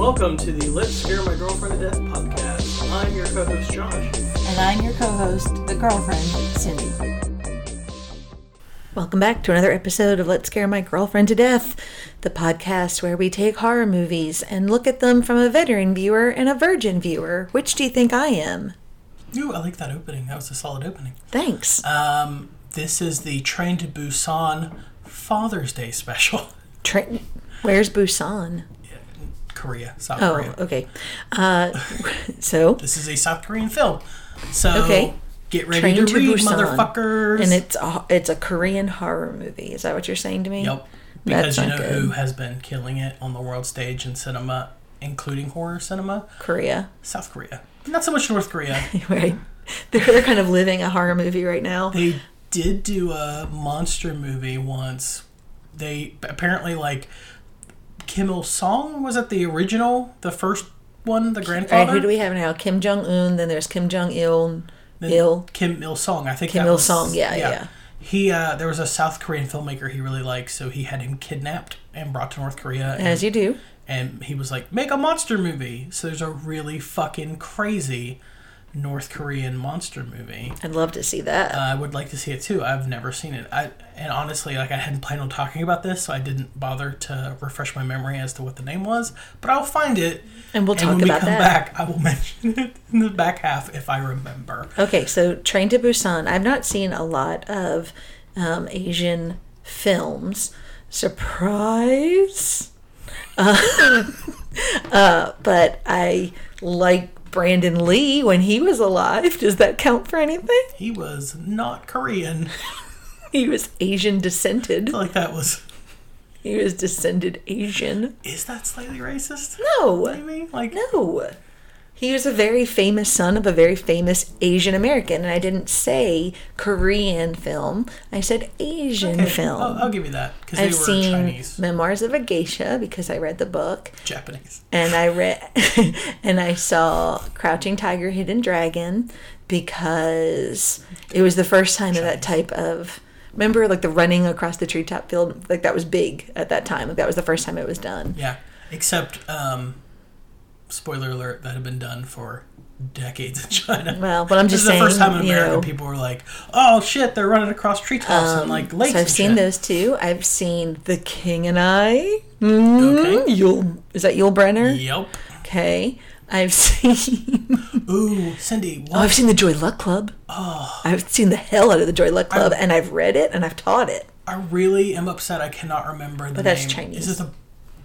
Welcome to the Let's Scare My Girlfriend to Death podcast. I'm your co host, Josh. And I'm your co host, the girlfriend, Cindy. Welcome back to another episode of Let's Scare My Girlfriend to Death, the podcast where we take horror movies and look at them from a veteran viewer and a virgin viewer. Which do you think I am? Ooh, I like that opening. That was a solid opening. Thanks. Um, this is the Train to Busan Father's Day special. Tra- Where's Busan? Korea, South Oh, Korea. okay. Uh, so, This is a South Korean film. So Okay. get ready Train to, to read, Busan. motherfuckers. and it's a, it's a Korean horror movie. Is that what you're saying to me? Yep. That's Because you know good. who has been killing it on the world stage in cinema, including horror cinema? Korea. South Korea. Not so much North Korea. right. They're, they're kind of living a horror movie right now. They did do a monster movie once. They apparently like Kim Il Sung was it the original, the first one, the All grandfather. right, who do we have now? Kim Jong Un. Then there's Kim Jong Il. Il. Kim Il Sung. I think Kim Il Sung, yeah, yeah. He uh, there was a South Korean filmmaker he really liked, so he had him kidnapped and brought to North Korea. And, As you do. and he was like, "Make a monster movie." So there's a really fucking crazy North Korean monster movie. I'd love to see that. Uh, I would like to see it too. I've never seen it. I and honestly, like I hadn't planned on talking about this, so I didn't bother to refresh my memory as to what the name was. But I'll find it, And we'll talk when about we come that. back, I will mention it in the back half if I remember. okay, so Train to Busan. I've not seen a lot of um, Asian films. Surprise. Uh, uh, but I like Brandon Lee when he was alive. Does that count for anything? He was not Korean. He was Asian descended. I feel like that was. He was descended Asian. Is that slightly racist? No. Maybe like No. He was a very famous son of a very famous Asian American. And I didn't say Korean film, I said Asian Okay, film. I'll, I'll, give you that. because I've were seen Chinese, Memoirs of a Geisha because I read the book. Japanese. And I read and I saw Crouching Tiger, Hidden Dragon because it was the first time of that type of remember like the running across the treetop field like that was big at that time like that was the first time it was done Yeah, except um, spoiler alert that had been done for decades in China. well but i'm This just is the first time in America know, people were like, "Oh shit, they're running across treetops and like lakes." So I've seen shit." those two. I've seen The King and I. Mm, Okay. Yul, is that Yul Brynner? Yep. Okay. I've seen. Ooh, Cindy, Oh. I've seen the Joy Luck Club. Oh. I've seen the hell out of the Joy Luck Club, and I've read it and I've taught it. I really am upset. I cannot remember the But that's. Chinese. Is it the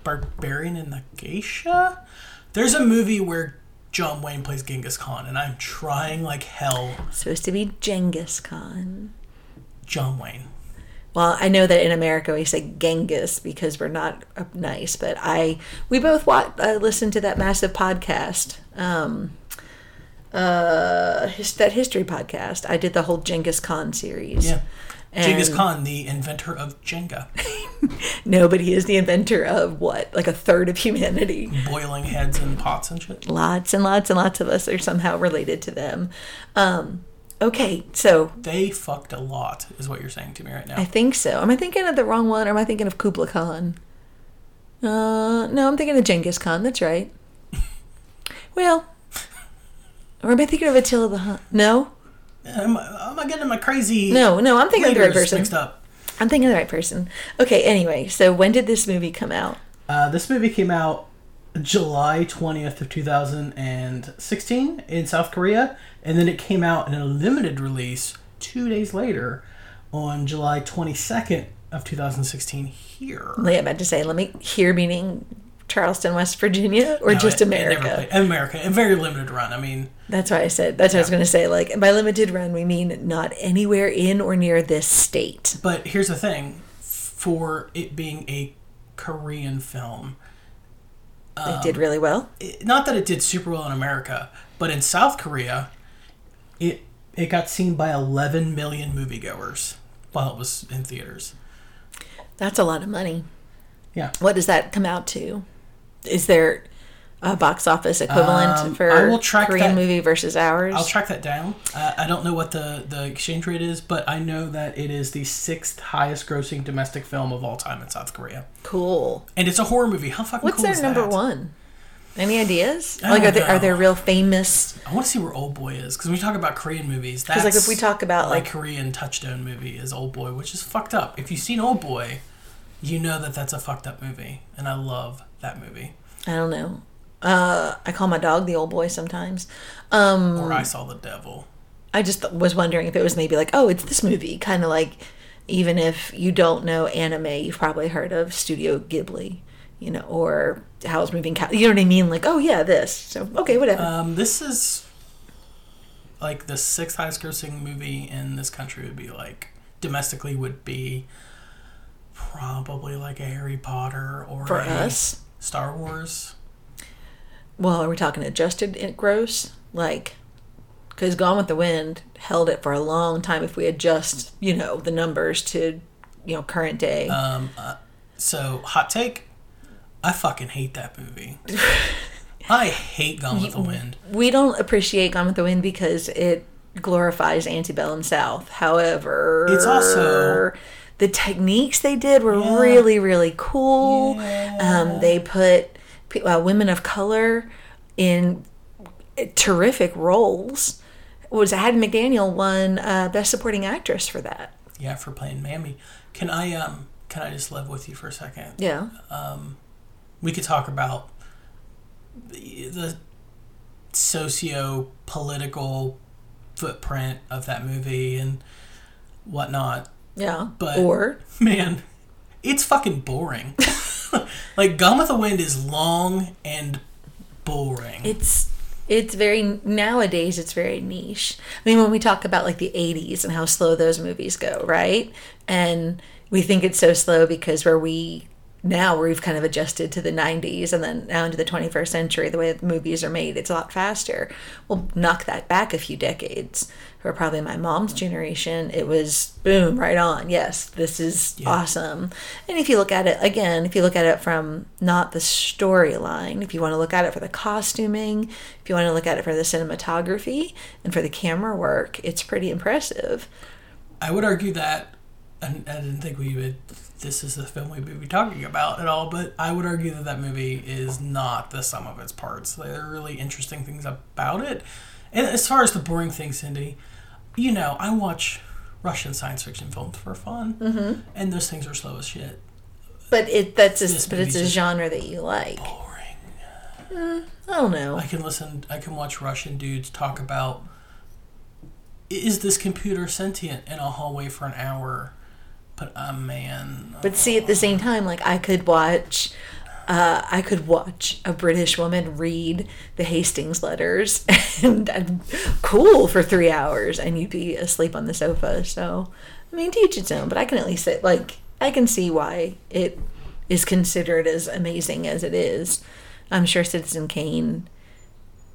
Barbarian and the Geisha? There's a movie where John Wayne plays Genghis Khan, and I'm trying like hell. It's supposed to be Genghis Khan. John Wayne. Well, I know that in America we say Genghis because we're not nice, but I we both watch, uh, listened to that massive podcast, um, uh, his, that history podcast. I did the whole Genghis Khan series. Yeah. Genghis Khan, the inventor of Jenga, No, but he is the inventor of what? Like a third of humanity. boiling heads and pots and shit. Lots and lots and lots of us are somehow related to them. Um, okay, so They fucked a lot, is what you're saying to me right now. I think so. Am I thinking of the wrong one or am I thinking of Kublai Khan? Uh, no, I'm thinking of Genghis Khan. That's right. Well, or am I thinking of Attila the Hun? No, Am, I- am I getting my crazy? no, no. I'm thinking of the right person. Mixed up. I'm thinking of the right person. Okay. Anyway, so when did this movie come out? Uh, this movie came out July 20th of 2016 in South Korea, and then it came out in a limited release two days later on July 22nd of 2016 here. Like, I'm about to say, let me here meaning Charleston, West Virginia, or No, just it- it America. played- America, a very limited run. I mean, That's why I said. That's what I was going to say. Like by limited run, we mean not anywhere in or near this state. but here's the thing: for it being a Korean film, It um, did really well. it- not that it did super well in America, but in South Korea, it it got seen by 11 million moviegoers while it was in theaters. That's a lot of money. Yeah. What does that come out to? Is there a box office equivalent Um, for I will track Korean that- movie versus ours? I'll track that down. Uh, I don't know what the, the exchange rate is, but I know that it is the sixth highest grossing domestic film of all time in South Korea. cool. And it's a horror movie. How fucking What's cool their is number that? one? Any ideas? Like, are there are there real famous? I want to see where Old Boy is because when we talk about Korean movies. That's Because like if we talk about like Korean touchstone movie is Old Boy, which is fucked up. If you've seen Old Boy, you know that that's a fucked up movie, and I love that movie. I don't know. Uh, I call my dog the old boy sometimes. Um, Or I Saw the Devil. I just was wondering if it was maybe like, oh, it's this movie, kind of like, even if you don't know anime, you've probably heard of Studio Ghibli, you know, or Howl's Moving Cow. You know what I mean? Like, oh yeah, this. So okay, whatever. Um, this is like the sixth highest grossing movie in this country would be like domestically would be probably like a Harry Potter or For a us, Star Wars. well, are we talking adjusted gross? Like, because Gone with the Wind held it for a long time. If we adjust, you know, the numbers to, you know, current day. Um, uh, so hot take, I fucking hate that movie. I hate Gone with the Wind. we don't appreciate Gone with the Wind because it glorifies antebellum South. However, It's also- the techniques they did were Yeah. really, really cool. Yeah. Um, they put uh, women of color in terrific roles. Was Hattie McDaniel won uh, Best Supporting Actress for that? Yeah, for playing Mammy. Can I um can I just live with you for a second? Yeah. we could talk about the, the socio political footprint of that movie and whatnot. Yeah. But- or Man, it's fucking boring. like Gone with the Wind is long and boring. it's it's very nowadays it's very niche i mean when we talk about like the 80s and how slow those movies go right and we think it's so slow because where we now we've kind of adjusted to the 90s and then now into the 21st century the way that movies are made it's a lot faster we'll knock that back a few decades for probably my mom's generation it was boom right on yes this is Yeah. awesome and if you look at it again if you look at it from not the storyline if you want to look at it for the costuming if you want to look at it for the cinematography and for the camera work it's pretty impressive I would argue that, and I didn't think we would. This is the film we would be talking about at all, but I would argue that that movie is not the sum of its parts. There are really interesting things about it, and as far as the boring things, Cindy, you know, I watch Russian science fiction films for fun, mm-hmm. and those things are slow as shit. but it that's a, but it's a genre that you like Boring. i don't know I can listen. I can watch Russian dudes talk about is this computer sentient in a hallway for an hour, but uh, man, But see, at the same time, like I could watch, uh, I could watch a British woman read the Hastings letters, and I'm cool for three hours, and you'd be asleep on the sofa. So, I mean, teach its own. But I can at least say, like, I can see why it is considered as amazing as it is. I'm sure Citizen Kane.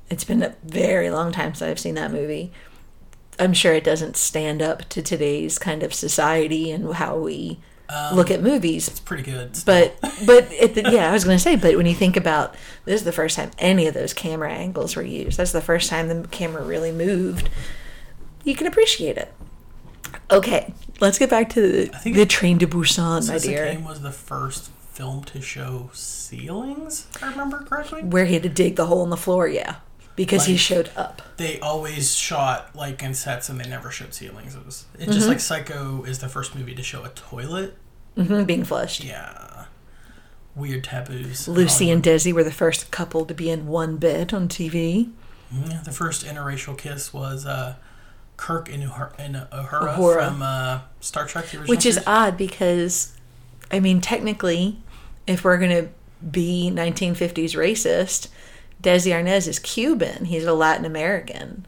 It's been a very long time since I've seen that movie. I'm sure it doesn't stand up to today's kind of society and how we um, look at movies. it's pretty good. But but it, yeah, I was gonna say. But when you think about this, is the first time any of those camera angles were used. That's the first time the camera really moved. You can appreciate it. Okay, let's get back to the, the Train to Busan, my dear, Kane was the first film to show ceilings. If I remember correctly. where he had to dig the hole in the floor. Yeah, because he showed up. They always shot like in sets, and they never showed ceilings. It was it's Mm-hmm. just like Psycho is the first movie to show a toilet. hmm being flushed. Yeah, weird taboos. Lucy and Desi were the first couple to be in one bed on TV. Yeah, the first interracial kiss was uh, Kirk and Uhura, and Uhura, Uhura. from uh, Star Trek: The Original Which is Series. odd because, I mean, technically, if we're going to be 1950s racist, Desi Arnaz is Cuban. He's a Latin American,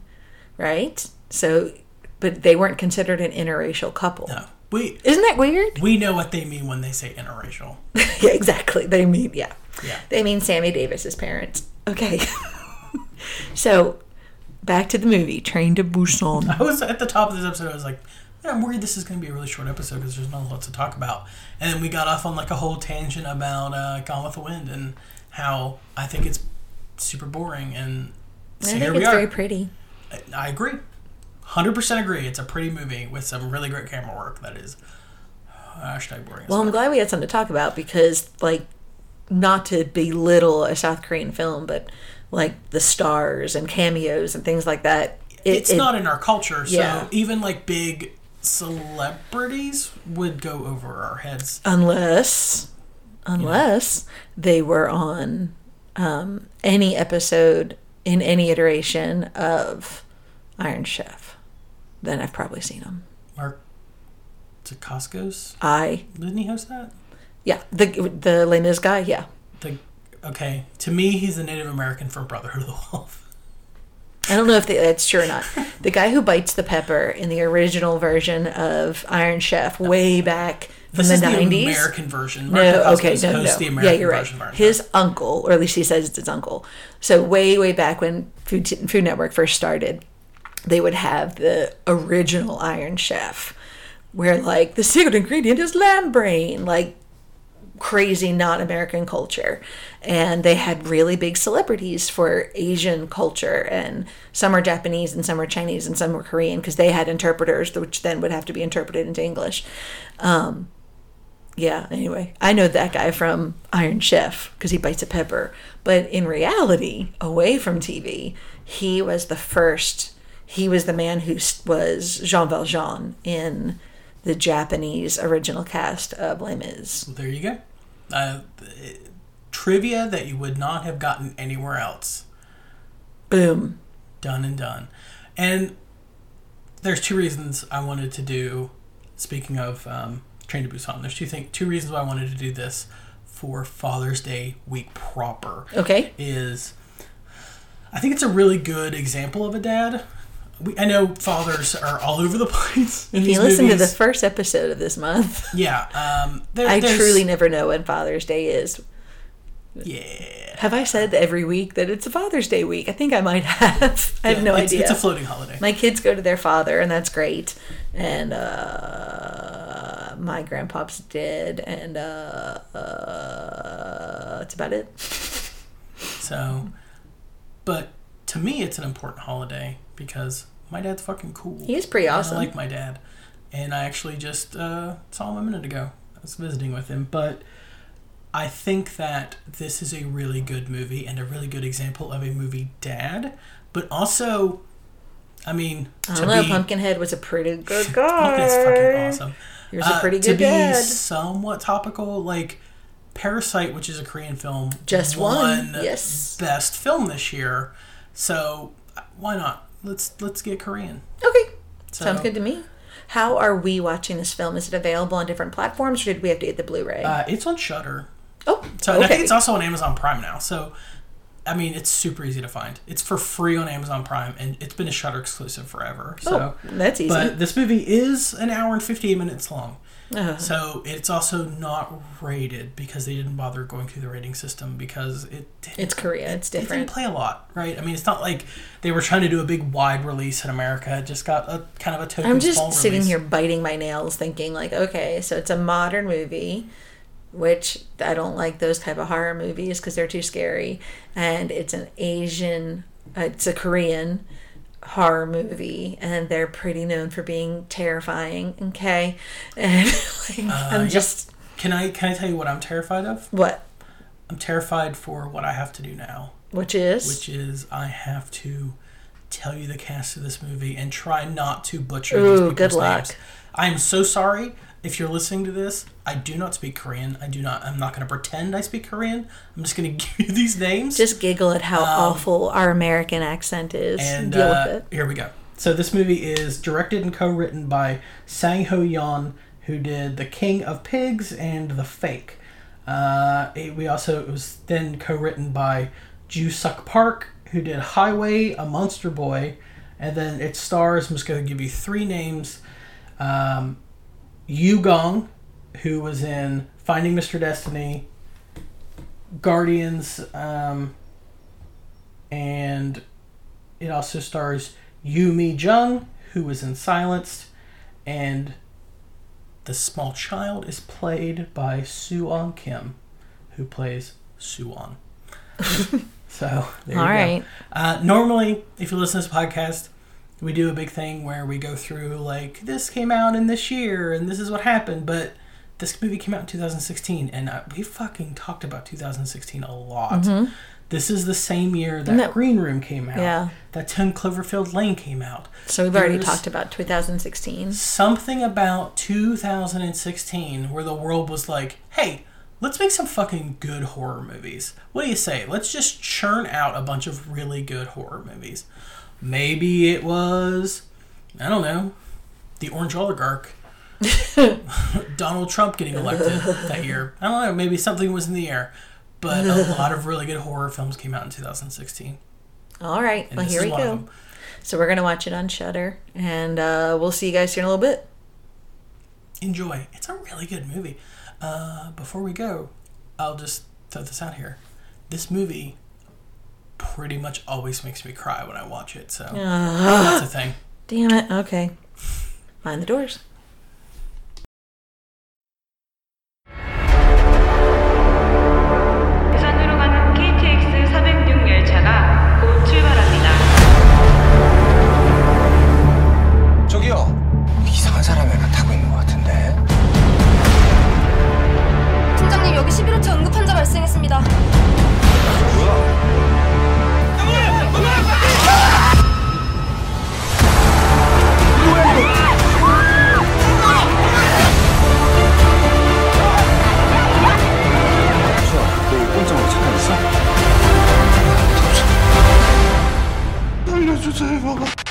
right? So, but they weren't considered an interracial couple. no, we Isn't that weird? we know what they mean when they say interracial. yeah, exactly. They mean, yeah. Yeah. They mean Sammy Davis's parents. Okay. so, back to the movie, Train to Busan. I was at the top of this episode. I was like, I'm worried this is going to be a really short episode because there's not a lot to talk about. And then we got off on like a whole tangent about uh, Gone with the Wind and how I think it's super boring. And I think here we it's are. very pretty. I- I agree. 100% agree. It's a pretty movie with some really great camera work that is hashtag boring. Well, I'm glad we had something to talk about because, like, not to belittle a South Korean film, but like the stars and cameos and things like that. It, it's it- not in our culture, so Yeah. even like big celebrities would go over our heads. unless unless they were on um, any episode in any iteration of Iron Chef. Then I've probably seen them. Mark Dacascos, I didn't he host that? yeah the the Les Mis guy yeah The okay, to me, he's the Native American from Brotherhood of the Wolf. I don't know if that's true or not. The guy who bites the pepper in the original version of Iron Chef way back This is the. American version. Mark No, okay, no, no. the American yeah, you're right. His uncle, or at least he says it's his uncle. So way, way back when Food Food Network first started, they would have the original Iron Chef, where like the secret ingredient is lamb brain, like crazy not American culture. And they had really big celebrities for Asian culture, and some are Japanese, and some are Chinese, and some were Korean, because they had interpreters, which then would have to be interpreted into English. Um, yeah, anyway, I know that guy from Iron Chef because he bites a pepper. But in reality, away from TV, he was the first, he was the man who was Jean Valjean in the Japanese original cast of Les Mis. There you go. Uh, trivia that you would not have gotten anywhere else. Boom. Done and done. And there's two reasons I wanted to do. Speaking of um, Train to Busan, there's two things, two reasons why I wanted to do this for Father's Day week proper. Okay. Is I think it's a really good example of a dad. We, I know fathers are all over the place in If you listen to the first episode of this month, yeah, um, there, I truly never know when Father's Day is. yeah. Have I said every week that it's a Father's Day week? I think I might have. I have Yeah, no it's, idea. It's a floating holiday. my kids go to their father and that's great and uh my grandpa's dead and uh, uh that's about it So, but to me, it's an important holiday because my dad's fucking cool. he is pretty awesome I like my dad, and I actually just uh, saw him a minute ago. I was visiting with him, but I think that this is a really good movie and a really good example of a movie dad, but also, I mean, i don't know be, pumpkinhead was a pretty good guy. guy fucking awesome. He was a Uh, pretty to good be dad somewhat topical, like Parasite, which is a Korean film, Just won, yes. best film this year. So uh, why not? Let's let's get Korean. okay So, sounds good to me how are we watching this film is it available on different platforms or did we have to get the blu-ray Uh, it's on Shudder. oh So and I think okay it's also on Amazon Prime now. So I mean, it's super easy to find. It's for free on Amazon Prime, and it's been a Shudder exclusive forever. So. oh, that's easy But this movie is an hour and 58 minutes long. Uh, So it's also not rated because they didn't bother going through the rating system because it didn't, it's korea it's it didn't different play a lot, right? I mean, it's not like they were trying to do a big wide release in America. It just got a kind of a token I'm just sitting release. here biting my nails, thinking like, okay, so it's a modern movie, which I don't like those type of horror movies because they're too scary, and it's an Asian, uh, it's a Korean horror movie, and they're pretty known for being terrifying. Okay, and like, Uh, I'm just Can I can I tell you what I'm terrified of? what, I'm terrified for what I have to do now, which is which is I have to tell you the cast of this movie and try not to butcher Ooh, these people's good luck. names. I am so sorry if you're listening to this. I do not speak Korean. I do not. I'm not going to pretend I speak Korean. I'm just going to give you these names. just giggle at how awful our American accent is. Um, and Deal uh, with it. here we go. So this movie is directed and co-written by Sang Ho Yeon, who did The King of Pigs and The Fake. Uh, it- we also it was then co-written by Ju Suk Park, who did Highway, A Monster Boy, and then it stars. I'm just going to give you three names: um, Yu Gong, who was in Finding Mr. Destiny, Guardians, um, and it also stars Yu Mi Jung, who was in Silenced, and the small child is played by Suwon Kim, who plays Suwon. so there All you right. go. Uh, normally, if you listen to this podcast, we do a big thing where we go through like this came out in this year and this is what happened, but this movie came out in 2016, and I, we fucking talked about 2016 a lot. This is the same year that, Mm-hmm. that- Green Room came out. Yeah. That 10 Cloverfield Lane came out. So we've already talked about 2016. Something about 2016 where the world was like, hey, let's make some fucking good horror movies. What do you say? Let's just churn out a bunch of really good horror movies. Maybe it was, I don't know, The Orange Oligarch. Donald Trump getting elected that year. I don't know, maybe something was in the air. But a lot of really good horror films came out in 2016. All right. And Well, here we go. So we're gonna watch it on Shudder, and uh, we'll see you guys here in a little bit. enjoy. It's a really good movie. Uh, before we go, I'll just throw this out here. This movie pretty much always makes me cry when I watch it, so ah. that's a thing. Damn it. Okay. Mind the doors. 谁疯了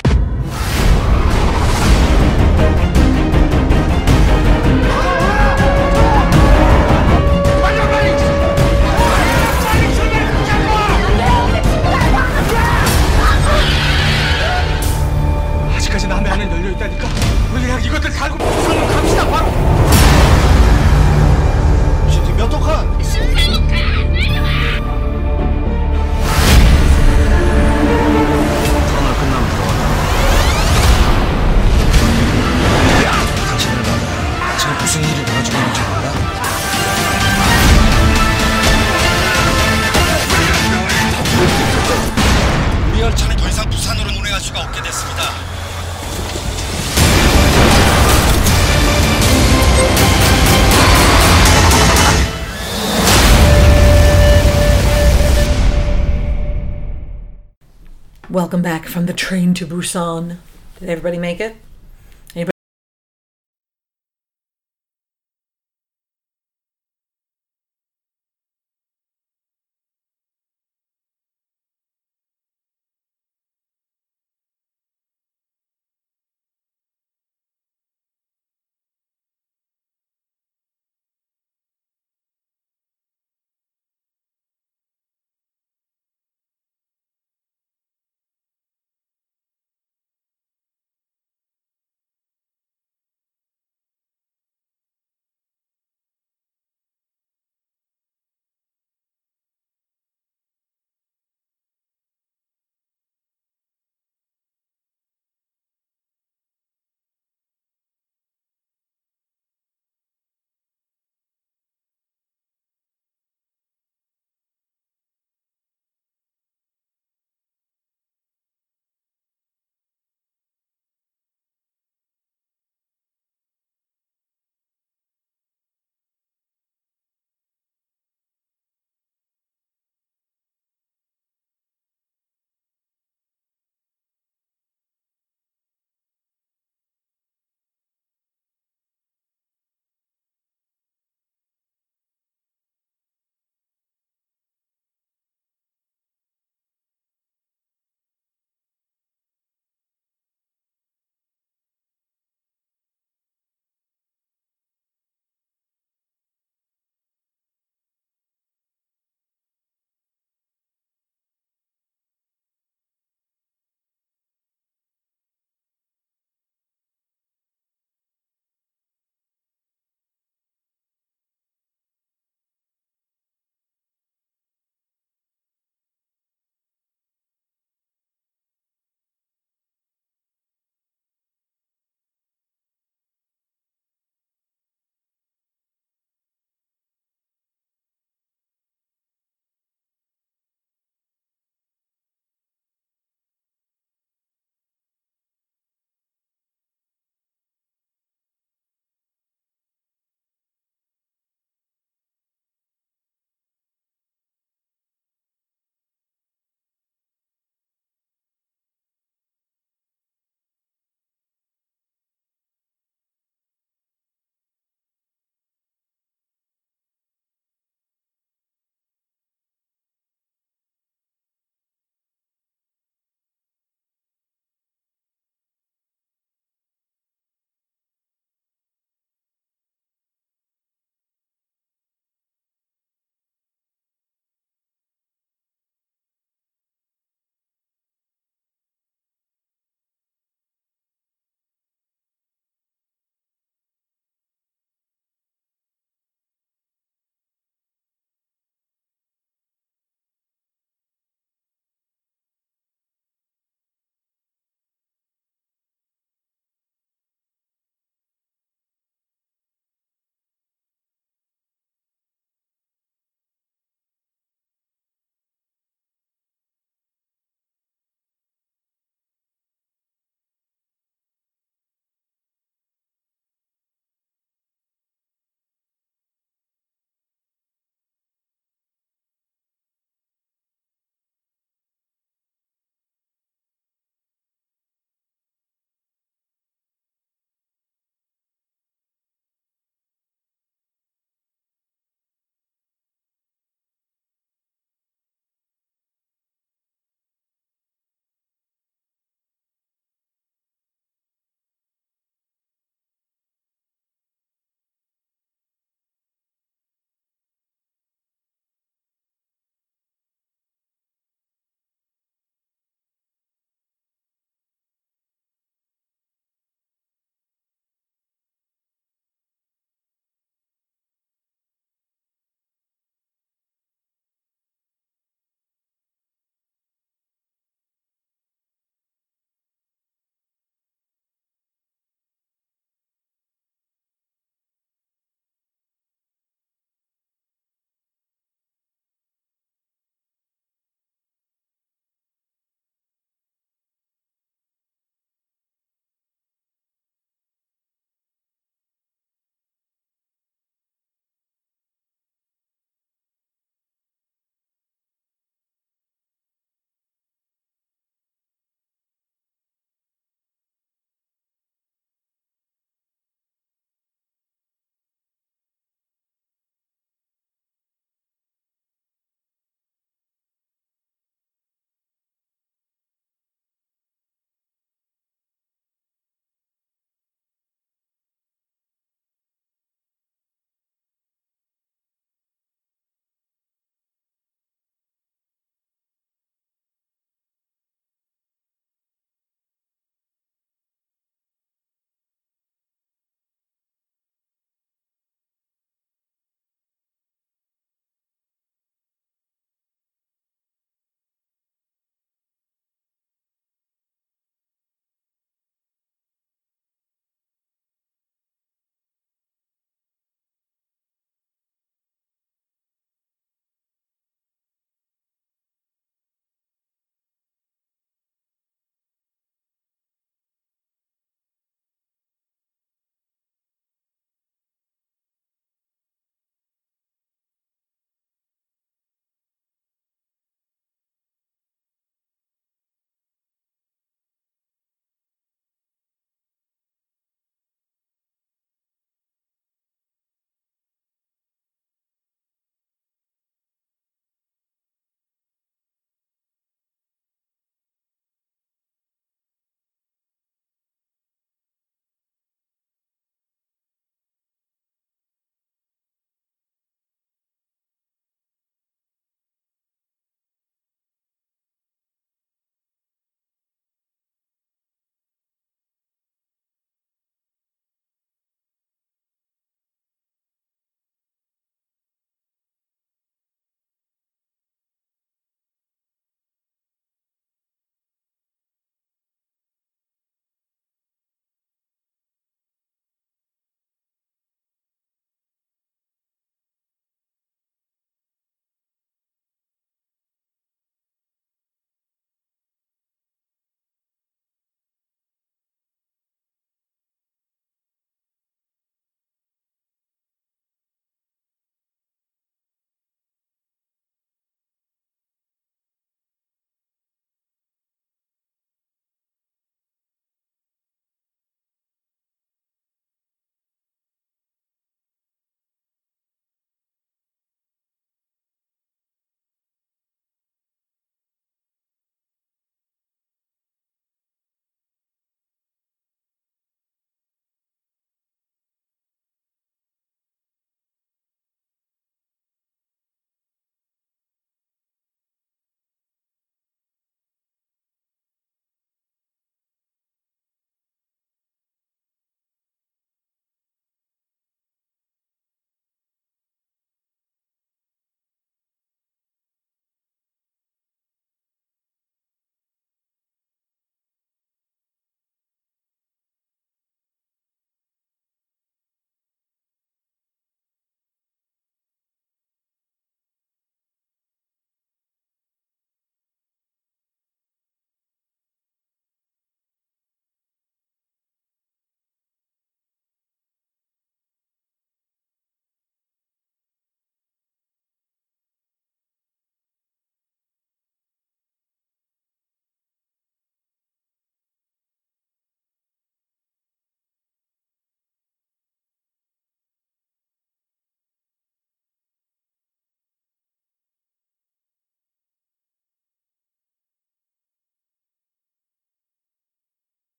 from the train to Busan. Did everybody make it?